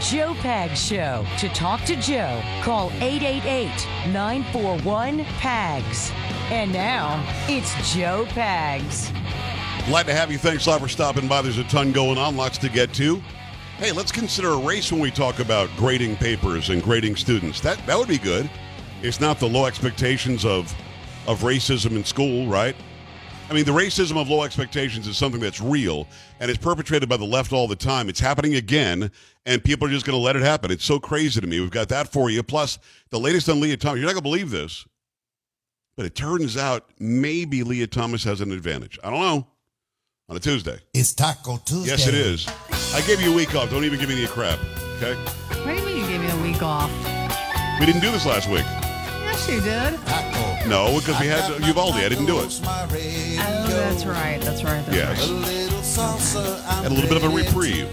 Joe Pags Show. To talk to Joe, call 888 941 PAGS. And now, it's Joe Pags. Glad to have you. Thanks a lot for stopping by. There's a ton going on, lots to get to. Hey, let's consider a race when we talk about grading papers and grading students. That that would be good. It's not the low expectations of of racism in school, right? I mean, the racism of low expectations is something that's real and it's perpetrated by the left all the time. It's happening again, and people are just going to let it happen. It's so crazy to me. We've got that for you. Plus, the latest on Lia Thomas. You're not going to believe this, but it turns out maybe Lia Thomas has an advantage. I don't know. On a Tuesday. It's Taco Tuesday. Yes, it is. I gave you a week off. Don't even give me any crap. Okay? What do you mean you gave me a week off? We didn't do this last week. Yes, you did. Taco. No, because we had Uvalde. I didn't do it. Oh, that's right. That's right. That's Yes. A little salsa. I'm Had a little bit of a reprieve.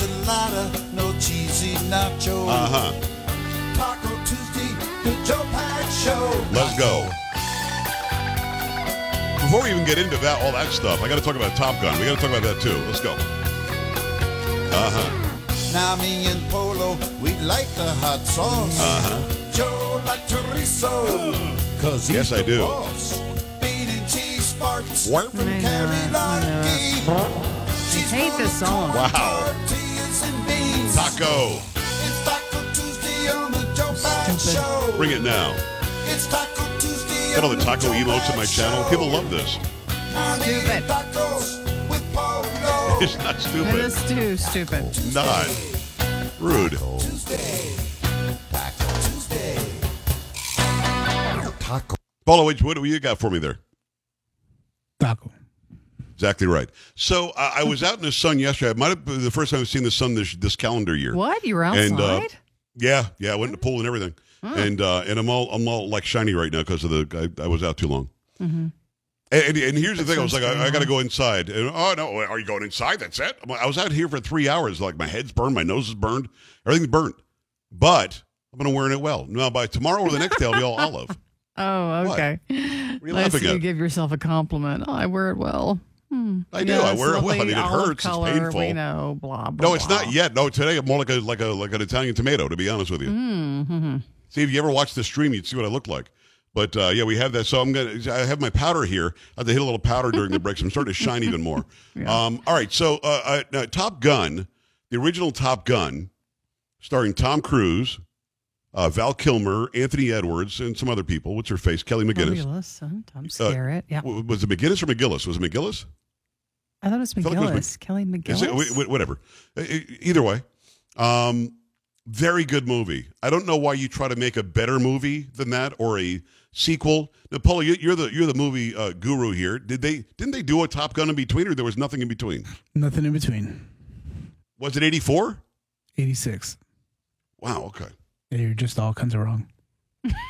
Go. No enchilada, no cheesy nacho. Uh huh. Taco Tuesday, the Joe Pags Show. Let's go. Before we even get into that, all that stuff, I got to talk about Top Gun. We got to talk about that too. Let's go. Uh huh. Now me and Polo, we like the hot sauce. Uh-huh. Joe like chorizo. Cause he's Yes, I the do. boss. Bean and cheese sparks. What? From I know I hate this song. corn, Wow. Tortillas and beans. Taco. It's Taco Tuesday on the Joe Pags Stupid. Show. Bring it now. It's Taco Tuesday Got all the taco Joe emotes Pags on my channel. Show. People love this. Stupid. Tacos. It's not stupid. is too stupid. Not. Rude. Tuesday. Taco Tuesday. Taco. Polo, what, what do you got for me there? Taco. Exactly right. So uh, I was out in the sun yesterday. It might have been the first time I've seen the sun this this calendar year. What? You were outside? And, uh, Yeah, yeah. I went in the pool and everything, and uh, and I'm all I'm all like shiny right now because of the I, I was out too long. And, and, and here's the thing, I was like, I, I got to go inside. And, oh no, are you going inside? That's it. I was out here for three hours. Like my head's burned, my nose is burned, everything's burnt. But I'm going to wear it well. Now by tomorrow or the next day, I'll be all olive. oh, okay. What are you Nice laughing that you at? give yourself a compliment. Oh, I wear it well. Hmm. I do. Yeah, I wear it well. I mean, it olive hurts. It's painful. We know. Blah blah. No, it's blah. not yet. No, today I'm more like a like a like an Italian tomato. To be honest with you. Mm-hmm. See, if you ever watched the stream, you'd see what I look like. But uh, yeah, we have that. So I'm gonna. I have my powder here. I have to hit a little powder during the breaks. I'm starting to shine even more. um, all right. So uh, uh, now, Top Gun, the original Top Gun, starring Tom Cruise, uh, Val Kilmer, Anthony Edwards, and some other people. What's her face? Kelly McGinnis. Fabulous. Huh? Tom Uh, Skerritt. yeah. W- Was it McGinnis or McGillis? Was it McGillis? I thought it was feel like it was McGillis. Kelly Is it, McGillis. wh- wh- whatever. E- Either way, um, very good movie. I don't know why you try to make a better movie than that or a sequel. Now, Paula, you- you're the you're the movie uh, guru here. Did they didn't they do a Top Gun in between, or there was nothing in between? Nothing in between. Was it '84? 86. Wow. Okay. Yeah, You're just all kinds of wrong.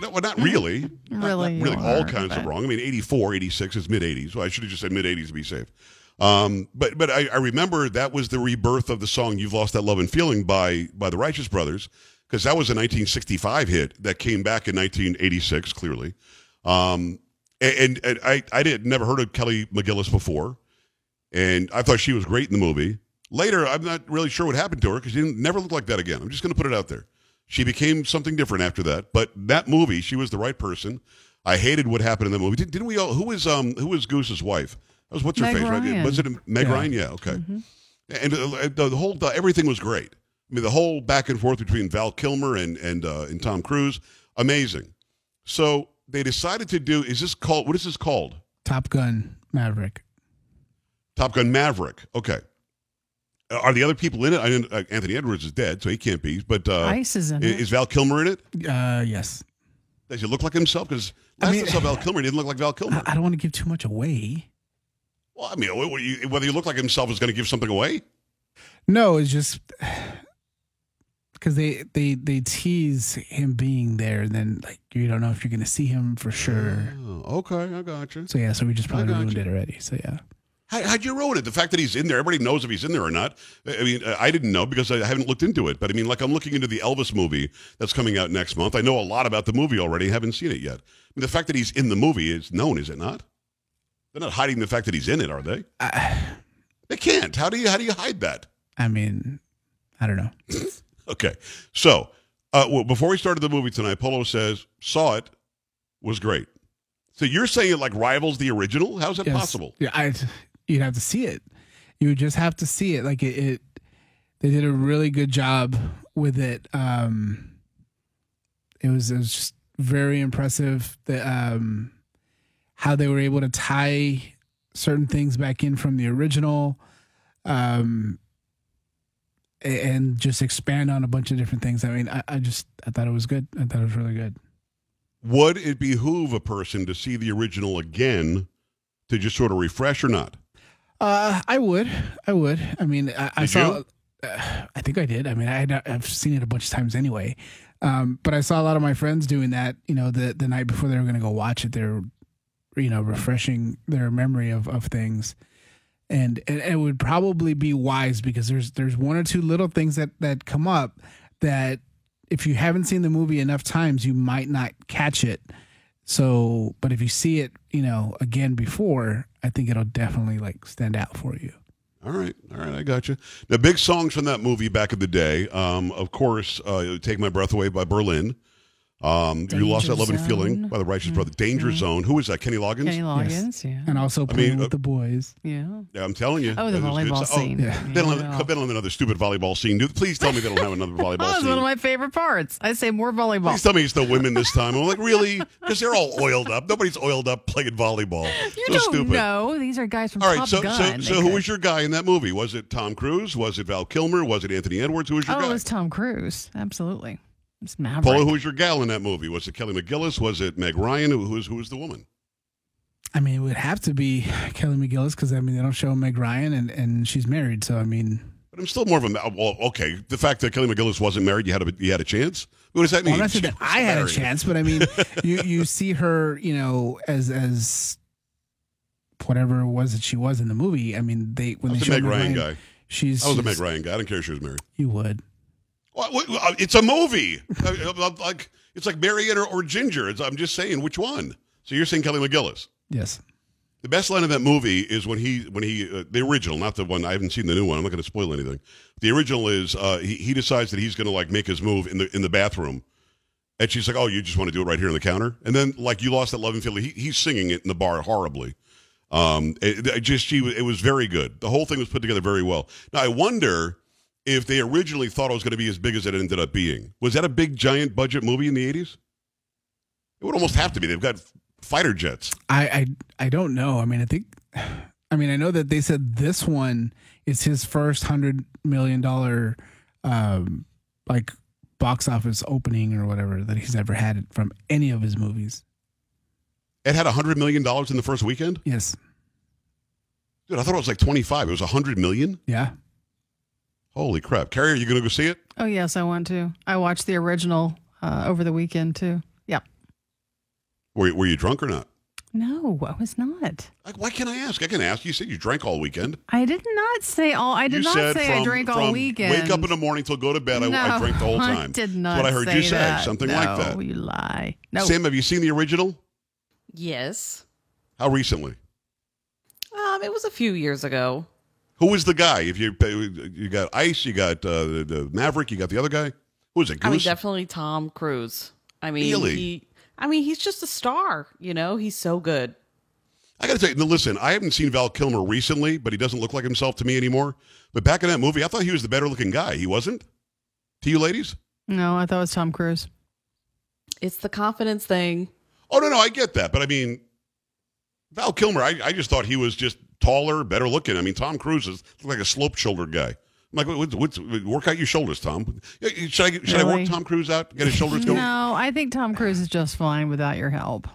No, well, not really. Really not really you all are, kinds of wrong. I mean, 84, 86 is mid 80s. Well, I should have just said mid 80s to be safe. Um, but but I, I remember that was the rebirth of the song "You've Lost That Love and Feeling" by by the Righteous Brothers because that was a 1965 hit that came back in 1986. Clearly, um, and, and I I did never heard of Kelly McGillis before, and I thought she was great in the movie. Later, I'm not really sure what happened to her because she didn't, never looked like that again. I'm just going to put it out there. She became something different after that. But that movie, she was the right person. I hated what happened in that movie. Did, didn't we all? Who was um who was Goose's wife? That was what's her Meg face, right? Was it Meg Yeah. Ryan? Yeah, okay. And uh, the, the whole the, everything was great. I mean, the whole back and forth between Val Kilmer and and uh, and Tom Cruise, amazing. So they decided to do. Is this called? What is this called? Top Gun Maverick. Top Gun Maverick. Okay. Are the other people in it? I didn't, uh, Anthony Edwards is dead, so he can't be. But uh, Ice is in i- it. is Val Kilmer in it? Uh, yes. Does he look like himself? Because I last mean- I saw Val Kilmer, he didn't look like Val Kilmer. I, I don't want to give too much away. well, I mean, what- what you- whether he looked like himself is going to give something away. No, it's just because they, they they tease him being there, and then like you don't know if you're going to see him for sure. Oh, okay, I got you. So yeah, so we just probably got ruined you. it already. So yeah. How, how'd you ruin it? The fact that he's in there, everybody knows if he's in there or not. I mean, uh, I didn't know because I haven't looked into it. But I mean, like I'm looking into the Elvis movie that's coming out next month. I know a lot about the movie already. Haven't seen it yet. I mean, the fact that he's in the movie is known, is it not? They're not hiding the fact that he's in it, are they? I, They can't. How do you how do you hide that? I mean, I don't know. Okay. So, uh, well, before we started the movie tonight, Polo says, saw it, was great. So you're saying it like rivals the original? How's that Yes. possible? Yeah, I you'd have to see it. You would just have to see it. Like it, it they did a really good job with it. Um it was it was just very impressive that um how they were able to tie certain things back in from the original um and just expand on a bunch of different things. I mean, I, I just I thought it was good. I thought it was really good. Would it behoove a person to see the original again to just sort of refresh or not? Uh, I would. I would. I mean, I, I saw. Uh, I think I did. I mean, I had, I've seen it a bunch of times anyway. Um, but I saw a lot of my friends doing that. You know, the the night before they were going to go watch it, they're, you know, refreshing their memory of of things, and, and it would probably be wise because there's there's one or two little things that that come up that if you haven't seen the movie enough times, you might not catch it. So, but if you see it, you know, again before, I think it'll definitely like stand out for you. All right, all right, I got you. Now, big songs from that movie back in the day. Um, of course, uh, "Take My Breath Away" by Berlin. Um, you lost that Danger love and feeling by the Righteous Brother. Danger Zone. Who is that? Kenny Loggins. Kenny Loggins, yeah. And also playing mean, uh, with the boys. yeah. Yeah, I'm telling you. Oh, the That was good volleyball stuff. scene. yeah. They don't, Yeah. have, they don't have another stupid volleyball scene. Dude, Please tell me they don't have another volleyball scene. That was scene. one of my favorite parts. I say more volleyball. Please tell me it's the women this time. I'm like, really? Because they're all oiled up. Nobody's oiled up playing volleyball. you so don't stupid. know. These are guys from All right, Top so Gun. so so who could- was your guy in that movie? Was it Tom Cruise? Was it Val Kilmer? Was it Anthony Edwards? Who was your Oh, guy? it was Tom Cruise. Absolutely. It's Maverick. Paula, who was your gal in that movie? Was it Kelly McGillis? Was it Meg Ryan? Who who was who was the woman? I mean, it would have to be Kelly McGillis because I mean they don't show Meg Ryan and and she's married. So I mean, But I'm still more of a uh, well. Okay, the fact that Kelly McGillis wasn't married, you had a you had a chance. What does that well, mean? I'm not saying that was I had a chance, but I mean, you you see her, you know, as as whatever it was that she was in the movie. I mean, they when I they was a showed Meg Ryan guy. she's I was a Meg Ryan guy. I don't care if she was married. You would. Uh, it's a movie. Like it's like Marietta or, or Ginger. It's, I'm just saying which one. So you're saying Kelly McGillis? Yes. The best line of that movie is when he when he uh, the original, not the one I haven't seen the new one. I'm not going to spoil anything. The original is uh, he he decides that he's going to like make his move in the in the bathroom, and she's like, "Oh, you just want to do it right here on the counter?" And then like you lost that love and feeling. He, he's singing it in the bar horribly. Um, it, it just she it was very good. The whole thing was put together very well. Now I wonder if they originally thought it was going to be as big as it ended up being. Was that a big giant budget movie in the 80s? It would almost have to be. They've got fighter jets. I, I I don't know. I mean, I think. I mean, I know that they said this one is his first hundred million dollar, um, like box office opening or whatever that he's ever had from any of his movies. It had $100 million in the first weekend? Yes. Dude, I thought it was like 25. It was 100 million? Yeah. Holy crap. Carrie, are you going to go see it? Oh, yes, I want to. I watched the original uh, over the weekend, too. Yep. Were, were you drunk or not? No, I was not. Like, why can't I ask? I can ask. You said you drank all weekend. I did not say all. I did you not said say from, I drank all weekend. Wake up in the morning till go to bed. I, I drank the whole I time. did That's not what I heard say you say. that. Something no, like that. Oh you lie. No. Sam, have you seen the original? Yes. How recently? Um, it was a few years ago. Who was the guy? If you you got Ice, you got uh, the, the Maverick, you got the other guy. Who was it? I mean, definitely Tom Cruise. I mean, Really? he. I mean, he's just a star. You know, he's so good. I got to tell you, listen, I haven't seen Val Kilmer recently, but he doesn't look like himself to me anymore. But back in that movie, I thought he was the better looking guy. He wasn't? To you ladies? No, I thought it was Tom Cruise. It's the confidence thing. Oh, no, no, I get that. But I mean, Val Kilmer, I, I just thought he was just taller, better looking. I mean, Tom Cruise is like a slope shouldered guy. I'm like, what, what's, work out your shoulders, Tom. Should I, should I work Tom Cruise out? Get his shoulders going? No, I think Tom Cruise is just fine without your help.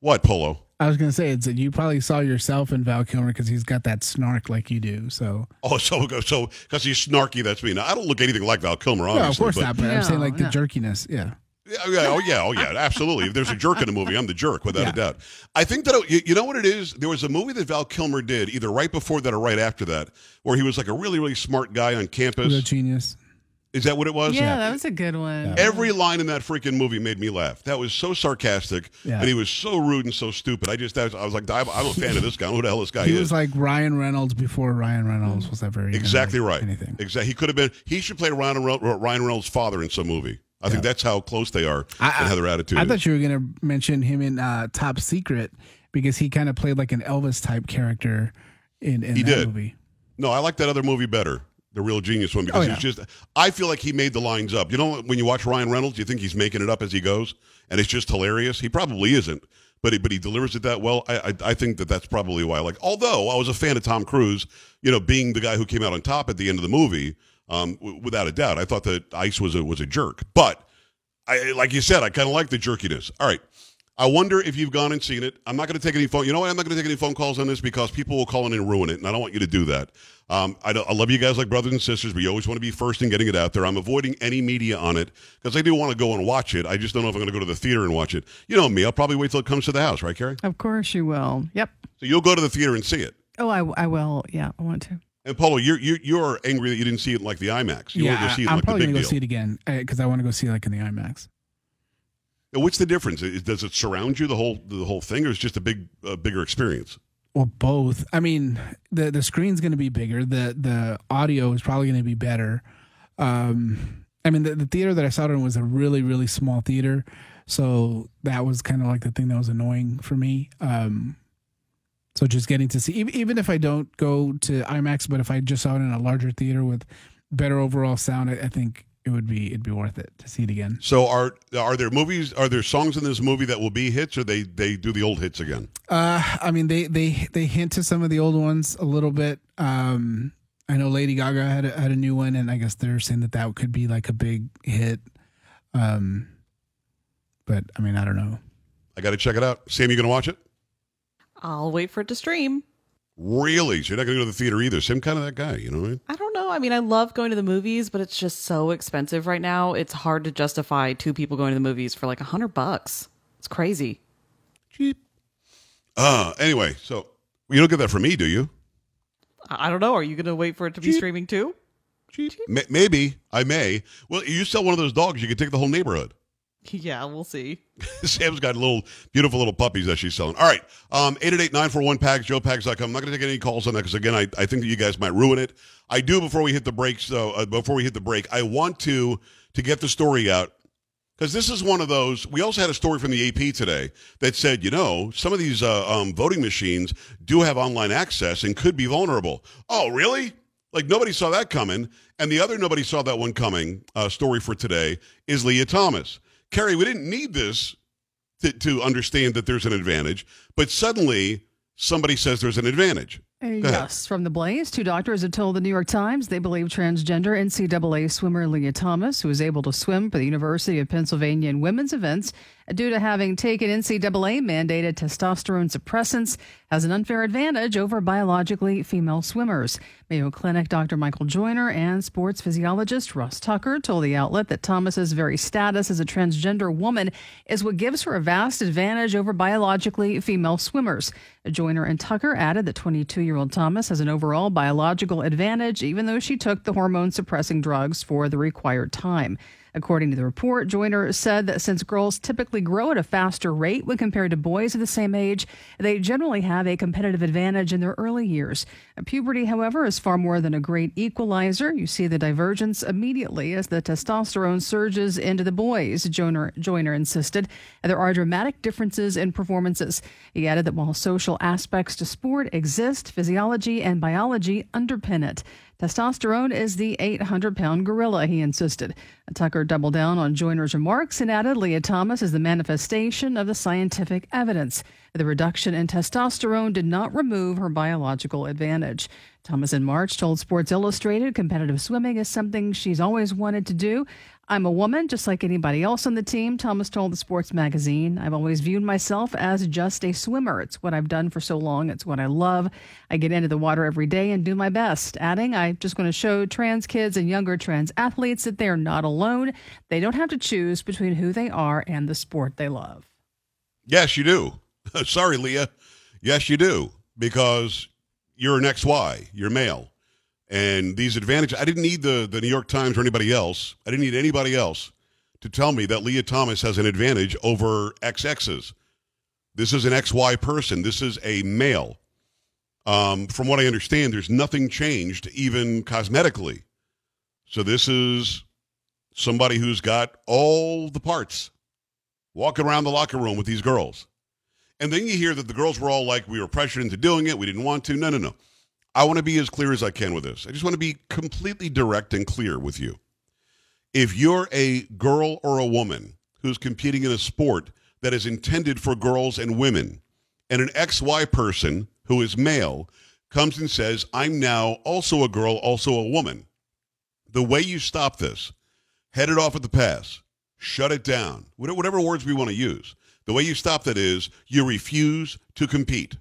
What, Polo? I was gonna say it's you probably saw yourself in Val Kilmer because he's got that snark like you do. So Oh, so so because he's snarky, that's me. Now, I don't look anything like Val Kilmer, obviously. no, of course but, not. But I'm saying No, like the jerkiness. Yeah. Yeah, oh, yeah, oh yeah, oh yeah, absolutely. If there's a jerk in a movie, I'm the jerk without a doubt. I think that you, you know what it is. There was a movie that Val Kilmer did either right before that or right after that, where he was like a really really smart guy on campus. Real genius. Is that what it was? Yeah, that was a good one. Every line in that freaking movie made me laugh. That was so sarcastic, Yeah. and he was so rude and so stupid. I just, I was, I was like, I'm I'm a fan of this guy. Who the hell this guy He is? was like Ryan Reynolds before Ryan Reynolds was ever even exactly right. Anything. Exactly. He could have been. He should play Ryan, Reynolds- Ryan Reynolds' father in some movie. I think that's how close they are I- and how their attitude. I is. thought you were gonna mention him in uh, Top Secret because he kind of played like an Elvis type character in, in He that did. movie. No, I like that other movie better. The Real Genius one because Oh, it's just I feel like he made the lines up. You know when you watch Ryan Reynolds, you think he's making it up as he goes and it's just hilarious. He probably isn't. But he, but he delivers it that well. I, I I think that that's probably why. Like, although I was a fan of Tom Cruise, you know, being the guy who came out on top at the end of the movie, um, w- without a doubt, I thought that Ice was a was a jerk. But I, like you said, I kind of like the jerkiness. All right. I wonder if you've gone and seen it. I'm not going to take any phone. You know what? I'm not going to take any phone calls on this because people will call in and ruin it, and I don't want you to do that. Um, I, I love you guys like brothers and sisters, but you always want to be first in getting it out there. I'm avoiding any media on it because I do want to go and watch it. I just don't know if I'm going to go to the theater and watch it. You know me. I'll probably wait till it comes to the house, right, Carrie? Of course you will. Yep. So you'll go to the theater and see it. Oh, I, I will. Yeah, I want to. And Paulo, you're you're, you're angry that you didn't see it like the IMAX. You want to go see it I'm like the probably big gonna go deal. see it again because I want to go see it like in the IMAX. Now, What's the difference? Is- Does it surround you the whole the whole thing, or is it just a big uh, bigger experience? Well, both. I mean, the the screen's going to be bigger. The the audio is probably going to be better. Um, I mean, the, the theater that I saw it in was a really really small theater, so that was kind of like the thing that was annoying for me. Um, so just getting to see, even, even if I don't go to IMAX, but if I just saw it in a larger theater with better overall sound, I, I think it would be it'd be worth it to see it again. So are are there movies? Are there songs in this movie that will be hits, or they they do the old hits again? Uh, I mean, they they they hint to some of the old ones a little bit. Um, I know Lady Gaga had a, had a new one, and I guess they're saying that that could be like a big hit. Um, but I mean, I don't know. I got to check it out. Sam, you going to watch it? I'll wait for it to stream. Really? So you're not going to go to the theater either? Same kind of that guy, you know what I mean? I don't know. I mean, I love going to the movies, but it's just so expensive right now. It's hard to justify two people going to the movies for like a hundred bucks. It's crazy. Cheap. Uh, anyway, so you don't get that from me, do you? I don't know. Are you going to wait for it to be streaming too? Cheap. Ma- maybe I may. Well, you sell one of those dogs, you could take the whole neighborhood. Yeah, we'll see. Sam's got little, beautiful little puppies that she's selling. All right. Um, 888-941-PAGS, joepags.com. I'm not going to take any calls on that because, again, I, I think that you guys might ruin it. I do, before we hit the break, though, uh, before we hit the break, I want to to get the story out because this is one of those. We also had a story from the AP today that said, you know, some of these uh, um, voting machines do have online access and could be vulnerable. Oh, really? Like nobody saw that coming. And the other nobody saw that one coming uh, story for today is Lia Thomas. Carrie, we didn't need this to, to understand that there's an advantage, but suddenly somebody says there's an advantage. Uh. Yes, from the Blaze, two doctors have told the New York Times they believe transgender NCAA swimmer Lia Thomas, who is able to swim for the University of Pennsylvania in women's events due to having taken NCAA mandated testosterone suppressants, has an unfair advantage over biologically female swimmers. Mayo Clinic Dr. Michael Joyner and sports physiologist Ross Tucker told the outlet that Thomas's very status as a transgender woman is what gives her a vast advantage over biologically female swimmers. Joyner and Tucker added that 22 year old Thomas has an overall biological advantage, even though she took the hormone suppressing drugs for the required time. According to the report, Joyner said that since girls typically grow at a faster rate when compared to boys of the same age, they generally have a competitive advantage in their early years. Uh, puberty, however, is far more than a great equalizer. You see the divergence immediately as the testosterone surges into the boys, Joyner, Joyner insisted. And there are dramatic differences in performances. He added that while social aspects to sport exist, physiology and biology underpin it. Testosterone is the 800 pound gorilla, he insisted. Tucker doubled down on Joyner's remarks and added Lia Thomas is the manifestation of the scientific evidence. The reduction in testosterone did not remove her biological advantage. Thomas in March told Sports Illustrated competitive swimming is something she's always wanted to do. I'm a woman, just like anybody else on the team, Thomas told the sports magazine. I've always viewed myself as just a swimmer. It's what I've done for so long. It's what I love. I get into the water every day and do my best. Adding, "I'm just want to show trans kids and younger trans athletes that they are not alone. They don't have to choose between who they are and the sport they love. Yes, you do. Sorry, Lia. Yes, you do. Because you're an XY, you're male. And these advantages, I didn't need the, the New York Times or anybody else. I didn't need anybody else to tell me that Lia Thomas has an advantage over XXs. This is an XY person. This is a male. Um, from what I understand, there's nothing changed, even cosmetically. So this is somebody who's got all the parts walking around the locker room with these girls. And then you hear that the girls were all like, we were pressured into doing it. We didn't want to. No, no, no. I want to be as clear as I can with this. I just want to be completely direct and clear with you. If you're a girl or a woman who's competing in a sport that is intended for girls and women, and an XY person who is male comes and says, I'm now also a girl, also a woman, the way you stop this, head it off at the pass, shut it down, whatever words we want to use, the way you stop that is you refuse to compete.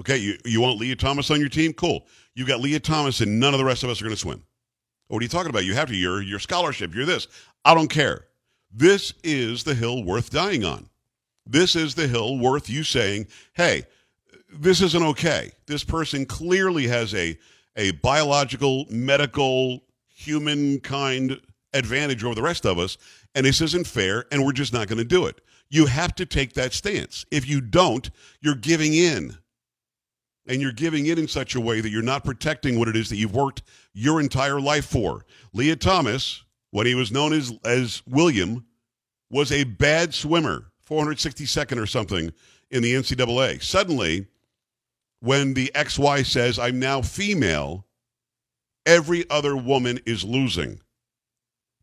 Okay, you, you want Lia Thomas on your team? Cool. You got Lia Thomas and none of the rest of us are going to swim. What are you talking about? You have to. You're your scholarship. You're this. I don't care. This is the hill worth dying on. This is the hill worth you saying, hey, this isn't okay. This person clearly has a, a biological, medical, humankind advantage over the rest of us, and this isn't fair, and we're just not going to do it. You have to take that stance. If you don't, you're giving in. And you're giving in in such a way that you're not protecting what it is that you've worked your entire life for. Lia Thomas, when he was known as, as William, was a bad swimmer, 462nd or something in the NCAA. Suddenly, when the XY says, I'm now female, every other woman is losing.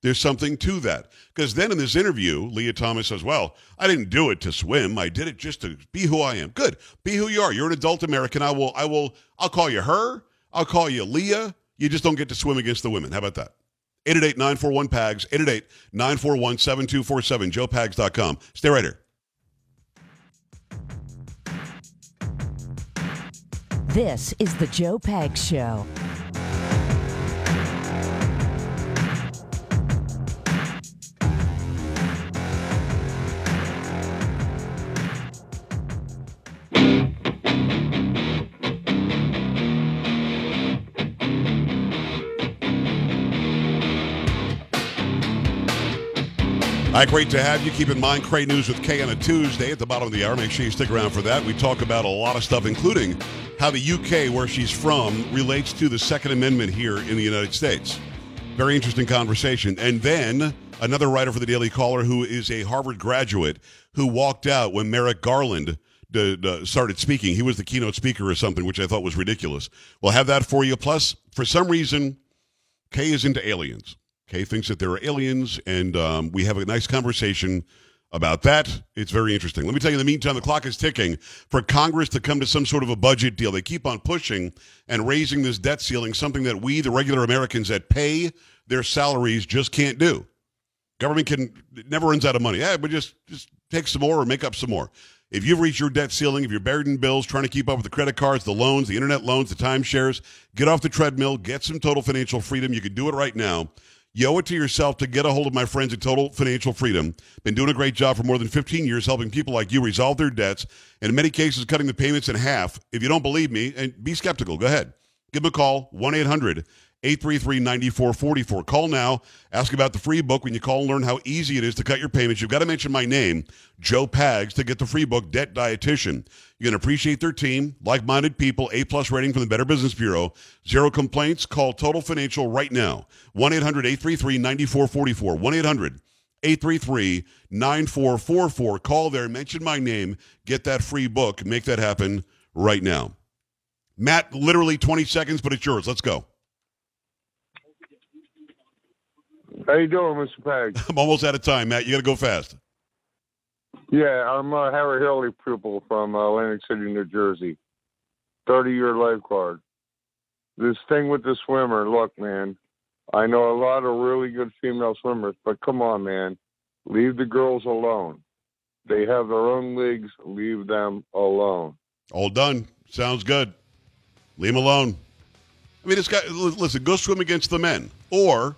There's something to that. Because then in this interview, Lia Thomas says, Well, I didn't do it to swim. I did it just to be who I am. Good. Be who you are. You're an adult American. I will, I will, I'll call you her. I'll call you Lia. You just don't get to swim against the women. How about that? 888 941 PAGS, 888 941 7247, joepags.com. Stay right here. This is the Joe Pags Show. Hi, great to have you. Keep in mind, Kray News with Kay on a Tuesday at the bottom of the hour. Make sure you stick around for that. We talk about a lot of stuff, including how the UK, where she's from, relates to the Second Amendment here in the United States. Very interesting conversation. And then another writer for the Daily Caller who is a Harvard graduate who walked out when Merrick Garland d- d- started speaking. He was the keynote speaker or something, which I thought was ridiculous. We'll have that for you. Plus, for some reason, Kay is into aliens. Kay thinks that there are aliens, and um, we have a nice conversation about that. It's very interesting. Let me tell you, in the meantime, the clock is ticking for Congress to come to some sort of a budget deal. They keep on pushing and raising this debt ceiling, something that we, the regular Americans that pay their salaries, just can't do. Government can never runs out of money. Yeah, but just just take some more or make up some more. If you've reached your debt ceiling, if you're buried in bills, trying to keep up with the credit cards, the loans, the internet loans, the timeshares, get off the treadmill, get some total financial freedom. You can do it right now. You owe it to yourself to get a hold of my friends at Total Financial Freedom. Been doing a great job for more than 15 years helping people like you resolve their debts and in many cases cutting the payments in half. If you don't believe me, and be skeptical, go ahead. Give them a call, 1 800 833 9444. Call now. Ask about the free book. When you call learn how easy it is to cut your payments, you've got to mention my name, Joe Pags, to get the free book, Debt Dietitian. You're going to appreciate their team, like minded people, A plus rating from the Better Business Bureau. Zero complaints. Call Total Financial right now. 1 800 833 9444. 1 800 833 9444. Call there, mention my name, get that free book, make that happen right now. Matt, literally 20 seconds, but it's yours. Let's go. How you doing, Mr. Pag? I'm almost out of time, Matt. You got to go fast. Yeah, I'm a Harry Hilley pupil from uh, Atlantic City, New Jersey. 30 year lifeguard. This thing with the swimmer, look, man, I know a lot of really good female swimmers, but come on, man. Leave the girls alone. They have their own leagues. Leave them alone. All done. Sounds good. Leave them alone. I mean, this guy, li- listen, go swim against the men or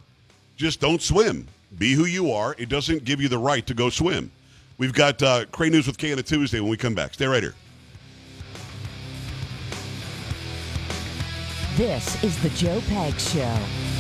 just don't swim. Be who you are. It doesn't give you the right to go swim. We've got uh, News with Kay on a Tuesday when we come back. Stay right here. This is the Joe Pags Show.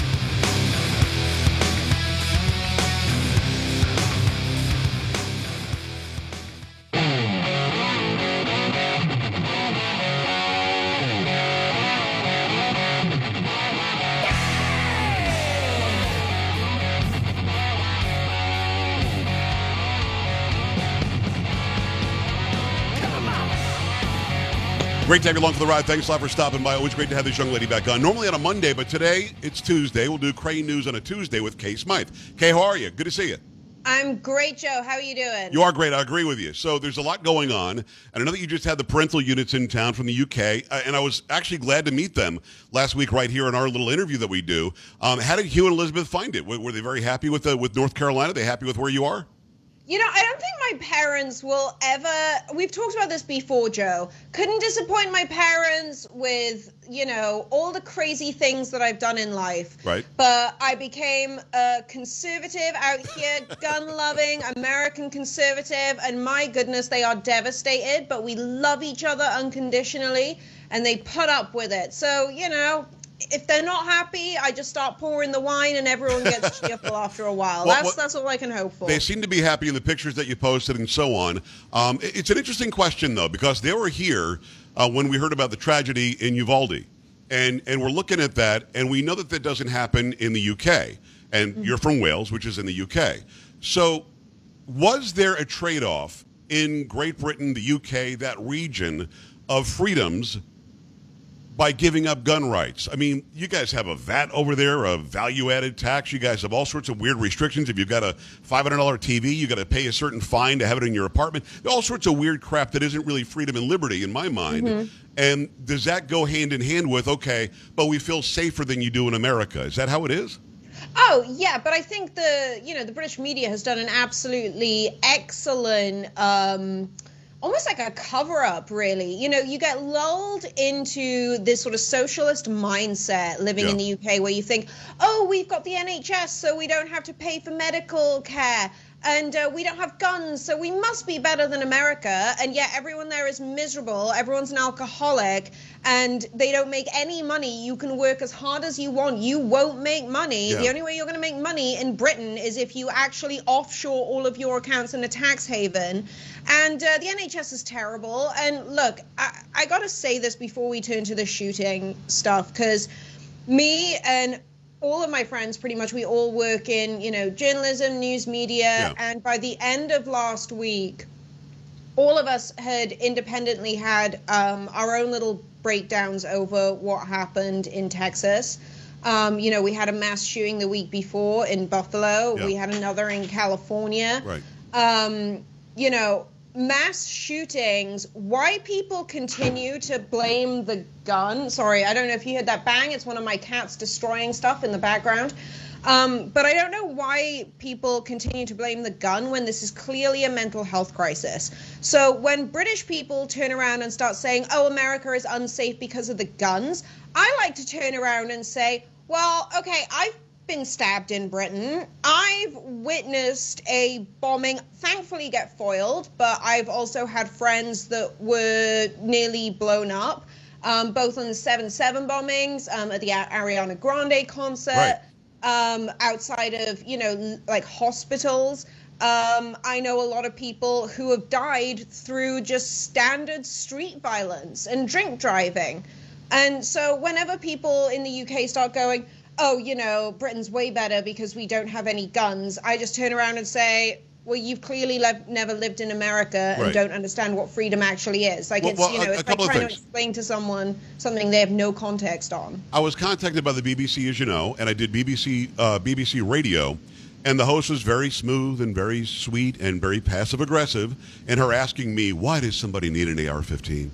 Great to have you along for the ride. Thanks a lot for stopping by. Always great to have this young lady back on. Normally on a Monday, but today it's Tuesday. We'll do Kray News on a Tuesday with Kay Smythe. Kay, how are you? Good to see you. I'm great, Joe. How are you doing? You are great. I agree with you. So there's a lot going on. And I know that you just had the parental units in town from the UK, uh, and I was actually glad to meet them last week right here in our little interview that we do. Um, how did Hugh and Elizabeth find it? Were, were they very happy with the, with North Carolina? Are They happy with where you are? You know, I don't think my parents will ever. We've talked about this before, Joe. Couldn't disappoint my parents with, you know, all the crazy things that I've done in life. Right. But I became a conservative out here, gun loving American conservative, and my goodness, they are devastated, but we love each other unconditionally, and they put up with it. So, you know, if they're not happy, I just start pouring the wine and everyone gets cheerful after a while. Well, that's what- that's all I can hope for. They seem to be happy in the pictures that you posted and so on. Um, it's an interesting question, though, because they were here uh, when we heard about the tragedy in Uvalde. And, and we're looking at that, and we know that that doesn't happen in the UK. And you're from Wales, which is in the UK. So, was there a trade off in Great Britain, the UK, that region of freedoms by giving up gun rights. I mean, you guys have a VAT over there, a value added tax. You guys have all sorts of weird restrictions. If you've got a $500 TV, you got to pay a certain fine to have it in your apartment. All sorts of weird crap that isn't really freedom and liberty in my mind. And does that go hand in hand with, okay, but we feel safer than you do in America? Is that how it is? Oh yeah, but I think the you know the British media has done an absolutely excellent, um, almost like a cover up. Really, you know, you get lulled into this sort of socialist mindset living in the UK, where you think, oh, we've got the NHS, so we don't have to pay for medical care. And uh, we don't have guns, so we must be better than America. And yet, everyone there is miserable. Everyone's an alcoholic, and they don't make any money. You can work as hard as you want. You won't make money. Yeah. The only way you're going to make money in Britain is if you actually offshore all of your accounts in a tax haven. And uh, the NHS is terrible. And look, I, I got to say this before we turn to the shooting stuff, because me and all of my friends pretty much we all work in you know journalism news media Yeah. and by the end of last week all of us had independently had um, our own little breakdowns over what happened in Texas. Um, you know, we had a mass shooting the week before in Buffalo. Yeah. We had another in California. Right. Um, you know, mass shootings. Why people continue to blame the gun? Sorry, I don't know if you heard that bang. It's one of my cats destroying stuff in the background. Um, but I don't know why people continue to blame the gun when this is clearly a mental health crisis. So when British people turn around and start saying, oh, America is unsafe because of the guns, I like to turn around and say, well, okay, I've been stabbed in Britain. I've witnessed a bombing, thankfully get foiled, but I've also had friends that were nearly blown up, um, both on the 7 7 bombings, um, at the Ariana Grande concert Right. um, outside of you know like hospitals. Um, I know a lot of people who have died through just standard street violence and drink driving. And so whenever people in the UK start going, oh, you know, Britain's way better because we don't have any guns, I just turn around and say, well, you've clearly lev- never lived in America and Right. don't understand what freedom actually is. Like Well, it's well, you a- know, a it's like trying to explain to someone something they have no context on. I was contacted by the BBC, as you know, and I did BBC uh, BBC Radio, and the host was very smooth and very sweet and very passive aggressive, and her asking me why does somebody need an AR-15,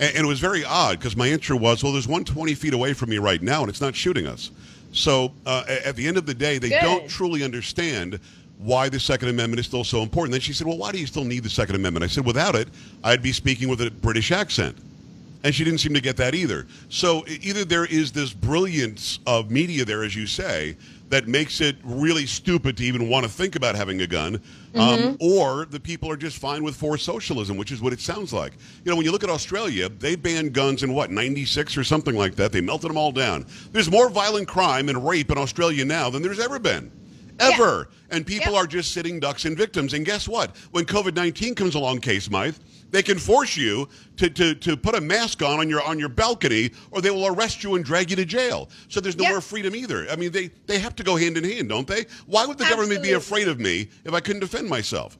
and, and it was very odd because my answer was, well, there's one 20 feet away from me right now, and it's not shooting us. So uh, at the end of the day, they Good. don't truly understand why the Second Amendment is still so important. Then she said, well, why do you still need the Second Amendment? I said, without it, I'd be speaking with a British accent. And she didn't seem to get that either. So either there is this brilliance of media there, as you say, that makes it really stupid to even want to think about having a gun, um, or the people are just fine with forced socialism, which is what it sounds like. You know, when you look at Australia, they banned guns in what, 96 or something like that. They melted them all down. There's more violent crime and rape in Australia now than there's ever been. Ever. And people are just sitting ducks and victims. And guess what? When COVID 19 comes along, Kay Smythe, they can force you to, to, to put a mask on on your on your balcony, or they will arrest you and drag you to jail. So there's no Yep. more freedom either. I mean, they, they have to go hand in hand, don't they? Why would the government be afraid of me if I couldn't defend myself?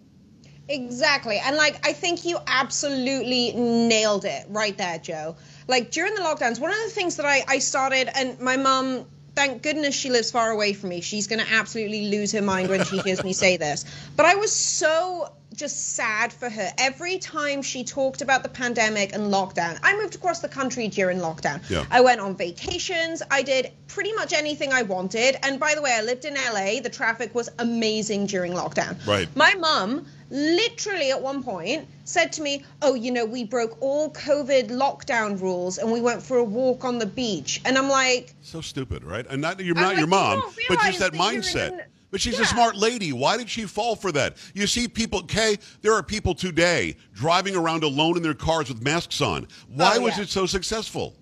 Exactly. And like I think you absolutely nailed it right there, Joe. Like during the lockdowns, one of the things that I, I started and my mum thank goodness she lives far away from me. She's gonna absolutely lose her mind when she hears me say this. But I was so just sad for her. Every time she talked about the pandemic and lockdown, I moved across the country during lockdown. Yeah. I went on vacations. I did pretty much anything I wanted. And by the way, I lived in LA. The traffic was amazing during lockdown. Right. My mum literally at one point said to me, Oh, you know, we broke all COVID lockdown rules and we went for a walk on the beach. And I'm like, So stupid, right? And not you're I'm not like, your mom, don't but just that that mindset. But she's a smart lady. Why did she fall for that? You see people, Kay, there are people today driving around alone in their cars with masks on. Why Oh, was it so successful?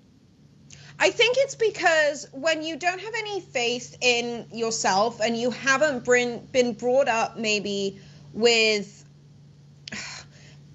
I think it's because when you don't have any faith in yourself and you haven't been been brought up maybe with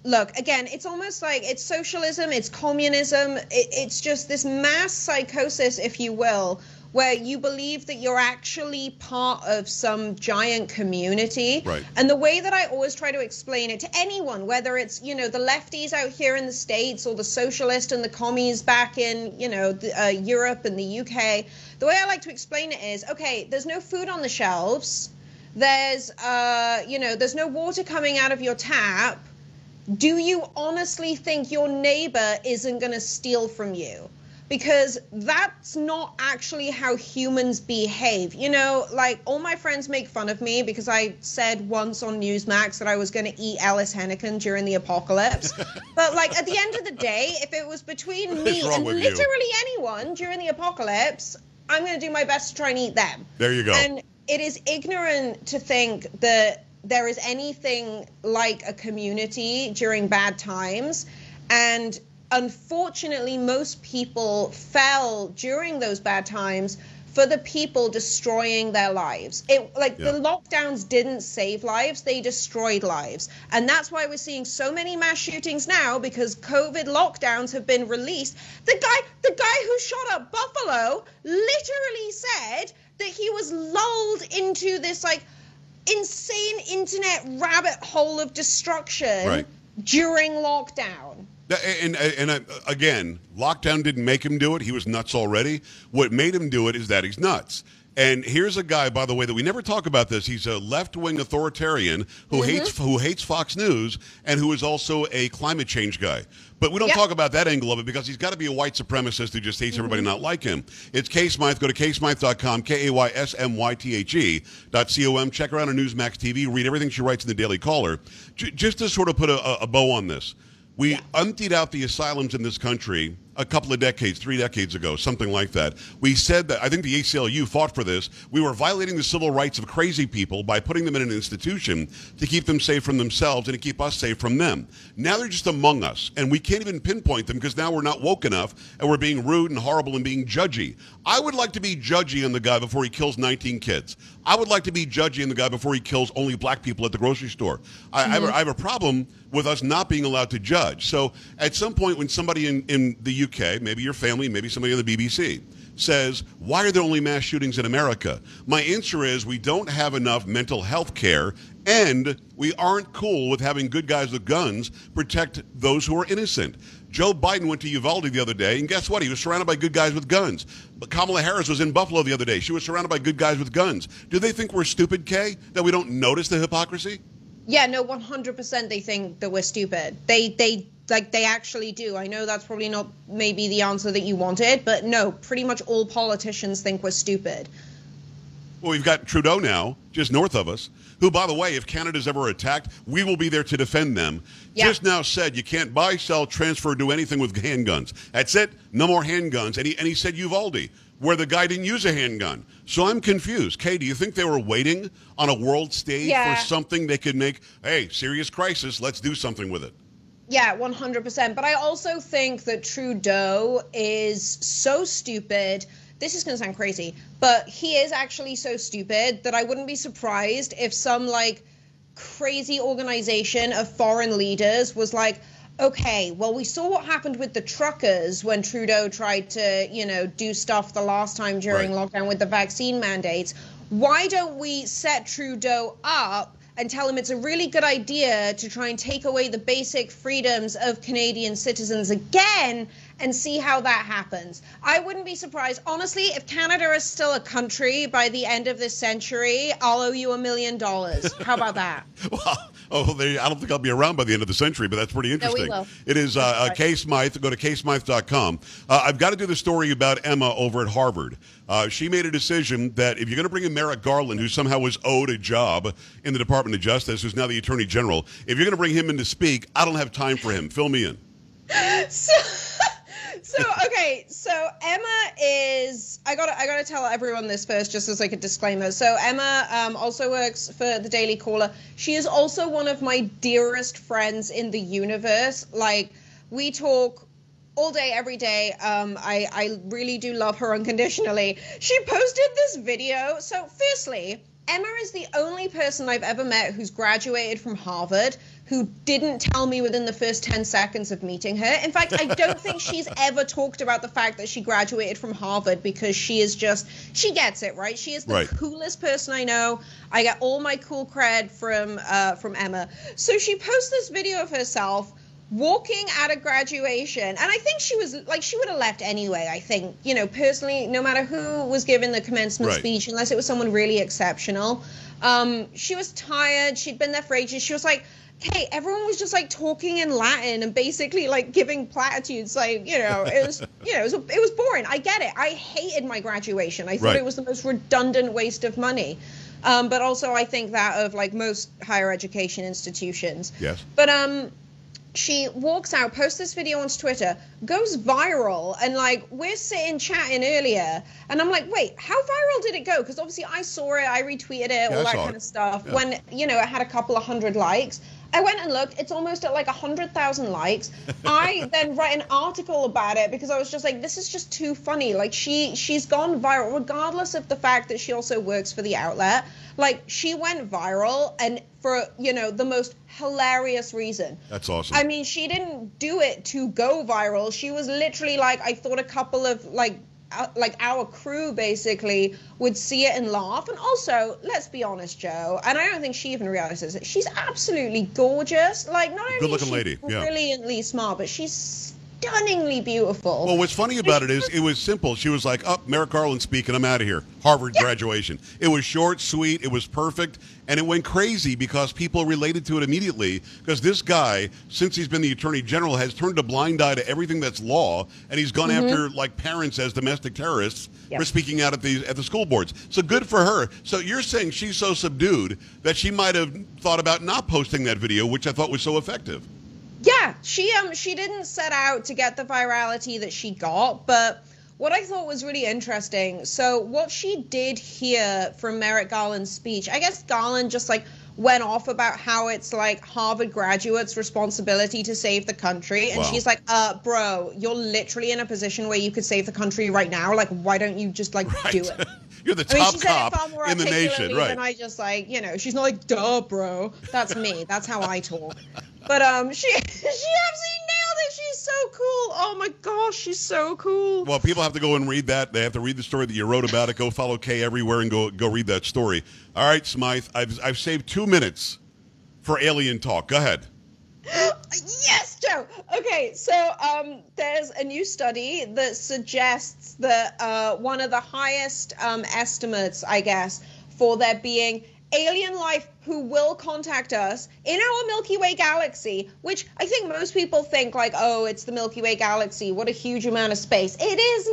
look again it's almost like it's socialism it's communism it, it's just this mass psychosis if you will where you believe that you're actually part of some giant community Right. and the way that I always try to explain it to anyone, whether it's you know the lefties out here in the states or the socialists and the commies back in you know the, uh, Europe and the UK, the way I like to explain it is, okay, there's no food on the shelves, there's uh, you know there's no water coming out of your tap. Do you honestly think your neighbor isn't going to steal from you? Because that's not actually how humans behave. You know, like all my friends make fun of me because I said once on Newsmax that I was going to eat Alice Henneken during the apocalypse. but like at the end of the day, if it was between me and with you? literally anyone during the apocalypse, I'm going to do my best to try and eat them. There you go. And it is ignorant to think that there is anything like a community during bad times. And unfortunately, most people fell during those bad times for the people destroying their lives. It like Yeah. the lockdowns didn't save lives, they destroyed lives. And that's why we're seeing so many mass shootings now because COVID lockdowns have been released. The guy the guy who shot up Buffalo literally said that he was lulled into this like insane internet rabbit hole of destruction Right. during lockdown. And, and, and again, lockdown didn't make him do it. He was nuts already. What made him do it is that he's nuts. And here's a guy, by the way, that we never talk about this. He's a left-wing authoritarian who mm-hmm. hates who hates Fox News and who is also a climate change guy. But we don't Yep. talk about that angle of it because he's got to be a white supremacist who just hates mm-hmm. everybody not like him. It's Kay Smythe. Go to kaysmythe.com, K-A-Y-S-M-Y-T-H-E E dot C-O-M. Check her out on Newsmax TV. Read everything she writes in the Daily Caller. J- just to sort of put a- a bow on this. We emptied out the asylums in this country a couple of decades, three decades ago, something like that. We said that, I think the ACLU fought for this. We were violating the civil rights of crazy people by putting them in an institution to keep them safe from themselves and to keep us safe from them. Now they're just among us, and we can't even pinpoint them because now we're not woke enough and we're being rude and horrible and being judgy. I would like to be judgy on the guy before he kills 19 kids. I would like to be judging the guy before he kills only black people at the grocery store. I, I, have, a, mm-hmm. I have a problem with us not being allowed to judge. So at some point, when somebody in, in the UK, maybe your family, maybe somebody on the BBC, says, Why are there only mass shootings in America? My answer is we don't have enough mental health care and we aren't cool with having good guys with guns protect those who are innocent. Joe Biden went to Uvalde the other day, and guess what? He was surrounded by good guys with guns. But Kamala Harris was in Buffalo the other day. She was surrounded by good guys with guns. Do they think we're stupid, Kay? That we don't notice the hypocrisy? Yeah, no, one hundred percent. They think that we're stupid. They, they, like, they actually do. I know that's probably not maybe the answer that you wanted, but no, pretty much all politicians think we're stupid. Well, we've got Trudeau now, just north of us, who, by the way, if Canada's ever attacked, we will be there to defend them. Yeah. Just now said you can't buy, sell, transfer, do anything with handguns. That's it. No more handguns. And he, and he said Uvalde, where the guy didn't use a handgun. So I'm confused. Kay, do you think they were waiting on a world stage Yeah. for something they could make? Hey, serious crisis. Let's do something with it. Yeah, 100%. But I also think that Trudeau is so stupid. This is going to sound crazy, but he is actually so stupid that I wouldn't be surprised if some like crazy organization of foreign leaders was like, okay, well, we saw what happened with the truckers when Trudeau tried to, you know, do stuff the last time during Right. lockdown with the vaccine mandates. Why don't we set Trudeau up and tell him it's a really good idea to try and take away the basic freedoms of Canadian citizens again and see how that happens? I wouldn't be surprised. Honestly, if Canada is still a country by the end of this century, I'll owe you a million dollars. How about that? Well, oh, they, I don't think I'll be around by the end of the century, but that's pretty we interesting. will. It is uh, uh, Kay Smythe. Go to kaysmythe.com. Uh, I've got to do the story about Emma over at Harvard. Uh, she made a decision that if you're going to bring in Merrick Garland, who somehow was owed a job in the Department of Justice, who's now the Attorney General, if you're going to bring him in to speak, I don't have time for him. Fill me in. so, so okay so emma is i gotta i gotta tell everyone this first just as like a disclaimer. So emma um, also works for the daily caller. She is also one of my dearest friends in the universe. Like we talk all day every day. Um, I, I really do love her unconditionally. She posted this video. So firstly emma is the only person i've ever met who's graduated from harvard who didn't tell me within the first 10 seconds of meeting her. In fact, I don't think she's ever talked about the fact that she graduated from Harvard because she is just, she gets it, right? She is the Right. coolest person I know. I get all my cool cred from, uh, from Emma. So she posts this video of herself walking at a graduation and i think she was like she would have left anyway i think you know personally no matter who was given the commencement Right. speech unless it was someone really exceptional um she was tired she'd been there for ages she was like okay everyone was just like talking in latin and basically like giving platitudes like you know it was you know it was, it was boring i get it i hated my graduation i thought Right. it was the most redundant waste of money um, but also i think that of like most higher education institutions Yes. but um she walks out, posts this video on Twitter, goes viral, and like we're sitting chatting earlier, and I'm like, wait, how viral did it go? Because obviously I saw it, I retweeted it, I all that kind it. of stuff. Yeah. When you know it had a couple of hundred likes, I went and looked. It's almost at like a hundred thousand likes. I then write an article about it because I was just like, this is just too funny. Like she she's gone viral, regardless of the fact that she also works for the outlet. Like she went viral, and for you know the most hilarious reason. That's awesome. I mean, she didn't do it to go viral. She was literally like, I thought a couple of like, like our crew basically would see it and laugh. And also, let's be honest, Joe, and I don't think she even realizes it. She's absolutely gorgeous. Like, not only is she lady, yeah. brilliantly smart, but she's stunningly beautiful. Well, what's funny about it is it was simple. She was like, "Up, oh, Merrick Garland speaking. I'm out of here." Harvard graduation. It was short, sweet. It was perfect, and it went crazy because people related to it immediately. Because this guy, since he's been the attorney general, has turned a blind eye to everything that's law, and he's gone mm-hmm. after like parents as domestic terrorists Yep. for speaking out at the at the school boards. So good for her. So you're saying she's so subdued that she might have thought about not posting that video, which I thought was so effective. Yeah, she um she didn't set out to get the virality that she got, but what I thought was really interesting. So what she did hear from Merrick Garland's speech, I guess Garland just like went off about how it's like Harvard graduates' responsibility to save the country, and Wow. she's like, "Uh, bro, you're literally in a position where you could save the country right now. Like, why don't you just like do it?" You're the I mean, top she said it far cop more in the nation, right? Than I just like, you know, she's not like, duh, bro. That's me. That's how I talk. But um, she she absolutely nailed it. She's so cool. Oh my gosh, she's so cool. Well, people have to go and read that. They have to read the story that you wrote about it. Go follow Kay everywhere and go go read that story. All right, Smythe, I've I've saved two minutes for alien talk. Go ahead. Yes, Joe. Okay, so um, there's a new study that suggests that uh, one of the highest um, estimates, I guess, for there being alien life who will contact us in our Milky Way galaxy, which I think most people think like, oh, it's the Milky Way galaxy. What a huge amount of space. It is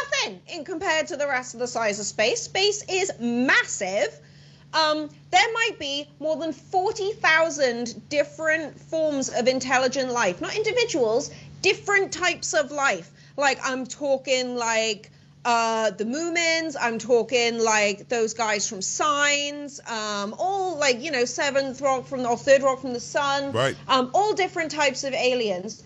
nothing in compared to the rest of the size of space. Space is massive. Um, there might be more than 40,000 different forms of intelligent life, not individuals, different types of life. Like, I'm talking like uh, the Moomins, I'm talking like those guys from Signs, um, all like, you know, seventh rock from, or third rock from the sun. Right. Um, all different types of aliens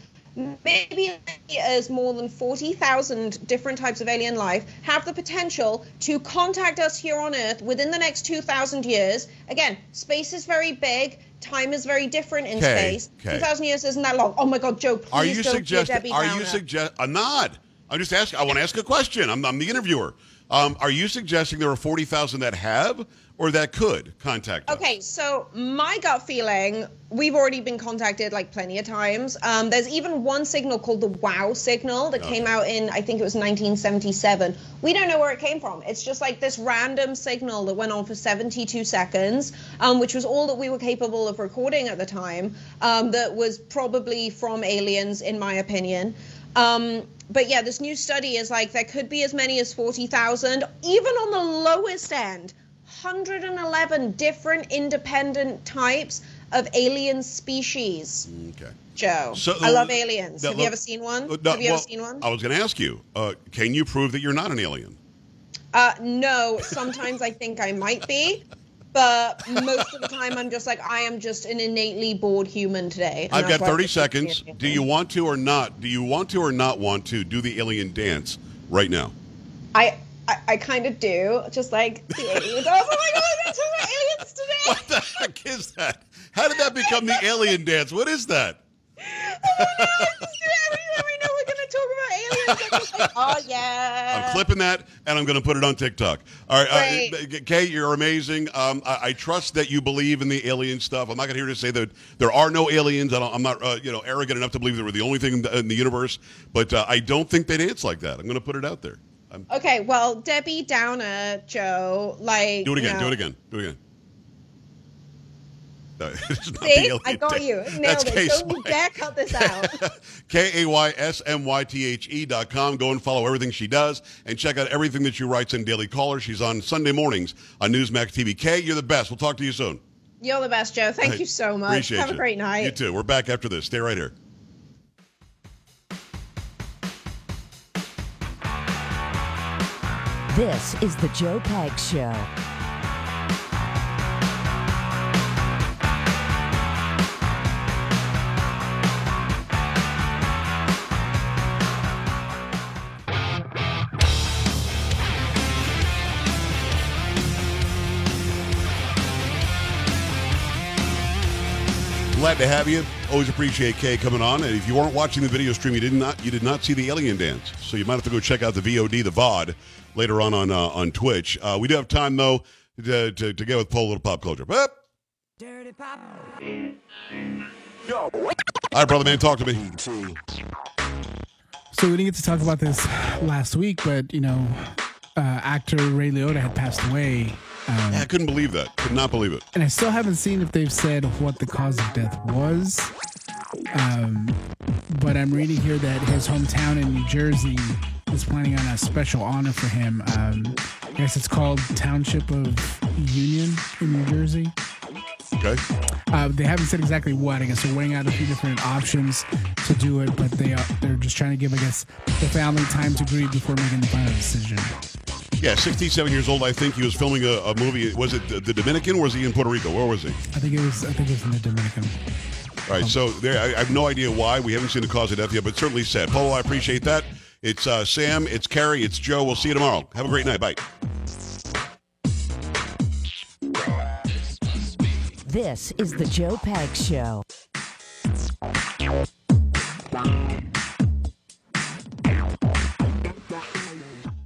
maybe as more than 40,000 different types of alien life have the potential to contact us here on Earth within the next 2,000 years. Again, space is very big. Time is very different in Okay, space. okay. 2,000 years isn't that long. Oh my God, Joe, please Are you don't suggesting? Are you suggest? I'm not. I'm just asking. I want to ask a question. I'm, I'm the interviewer. Um, are you suggesting there are forty thousand that have or that could contact us? Okay, so my gut feeling, we've already been contacted like plenty of times. Um, there's even one signal called the WOW signal that came out in, I think it was 1977. We don't know where it came from. It's just like this random signal that went on for 72 seconds, um, which was all that we were capable of recording at the time. Um, that was probably from aliens, in my opinion. Um, but yeah, this new study is like there could be as many as 40,000, even on the lowest end. 111 different independent types of alien species. Okay. Joe, So- I love aliens. that Have you ever seen one? Uh, no, Have you well, ever seen one? I was going to ask you. Uh, can you prove that you're not an alien? Uh, no, sometimes I think I might be, but most of the time I'm just like I am just an innately bored human today. I've got 30 seconds. Do you want to or not? Do you want to or not want to do the alien dance right now? I I, I kind of do, just like the aliens. I was like, oh my god, I'm gonna talk about aliens today. What the heck is that? How did that become the alien dance? What is that? Oh Every time I we're gonna talk about aliens, like, oh yeah. I'm clipping that and I'm going to put it on TikTok. All right, uh, Kay, you're amazing. Um, I, I trust that you believe in the alien stuff. I'm not going to here to say that there are no aliens. I don't, I'm not, uh, you know, arrogant enough to believe that we're the only thing in the, in the universe. But uh, I don't think they dance like that. I'm going to put it out there. I'm, Okay, well, Debbie Downer, Joe, like. do it you again. know, Do it again. Do it again. No, it's not See, alien I got dance. you. That's Nailed it. Kay Don't you Smythe. dare cut this out. K A Y S M Y T H E dot com. Go and follow everything she does and check out everything that she writes in Daily Caller. She's on Sunday mornings on Newsmax TV. Kay, you're the best. We'll talk to you soon. You're the best, Joe. Thank Hey, you so much. Appreciate Have you. a great night. You too. We're back after this. Stay right here. This is the Joe Pags Show. Glad to have you. Always appreciate Kay coming on. And if you weren't watching the video stream, you did not you did not see the alien dance. So you might have to go check out the VOD, the VOD, later on on uh, on Twitch. Uh, we do have time though to, to, to get with Paul a little pop culture. But all right, brother man, talk to me. So we didn't get to talk about this last week, but you know, uh, actor Ray Liotta had passed away, um, Yeah, I couldn't believe that. Could not believe it. and I still haven't seen if they've said what the cause of death was. Um, but I'm reading here that his hometown in New Jersey is planning on a special honor for him. Um, I guess it's called Township of Union in New Jersey. Okay. Uh, they haven't said exactly what. I guess they're weighing out a few different options to do it, but they are they're just trying to give, I guess, the family time to grieve before making the final decision. Yeah, 67 years old. I think he was filming a, a movie. Was it the, the Dominican or was he in Puerto Rico? Where was he? I think it was I think it was in the Dominican. All right, so there, I, I have no idea why. We haven't seen the cause of death yet, but certainly sad. Polo, I appreciate that. It's uh, Sam, it's Carrie, it's Joe. We'll see you tomorrow. Have a great night. Bye. This is the Joe Pags Show.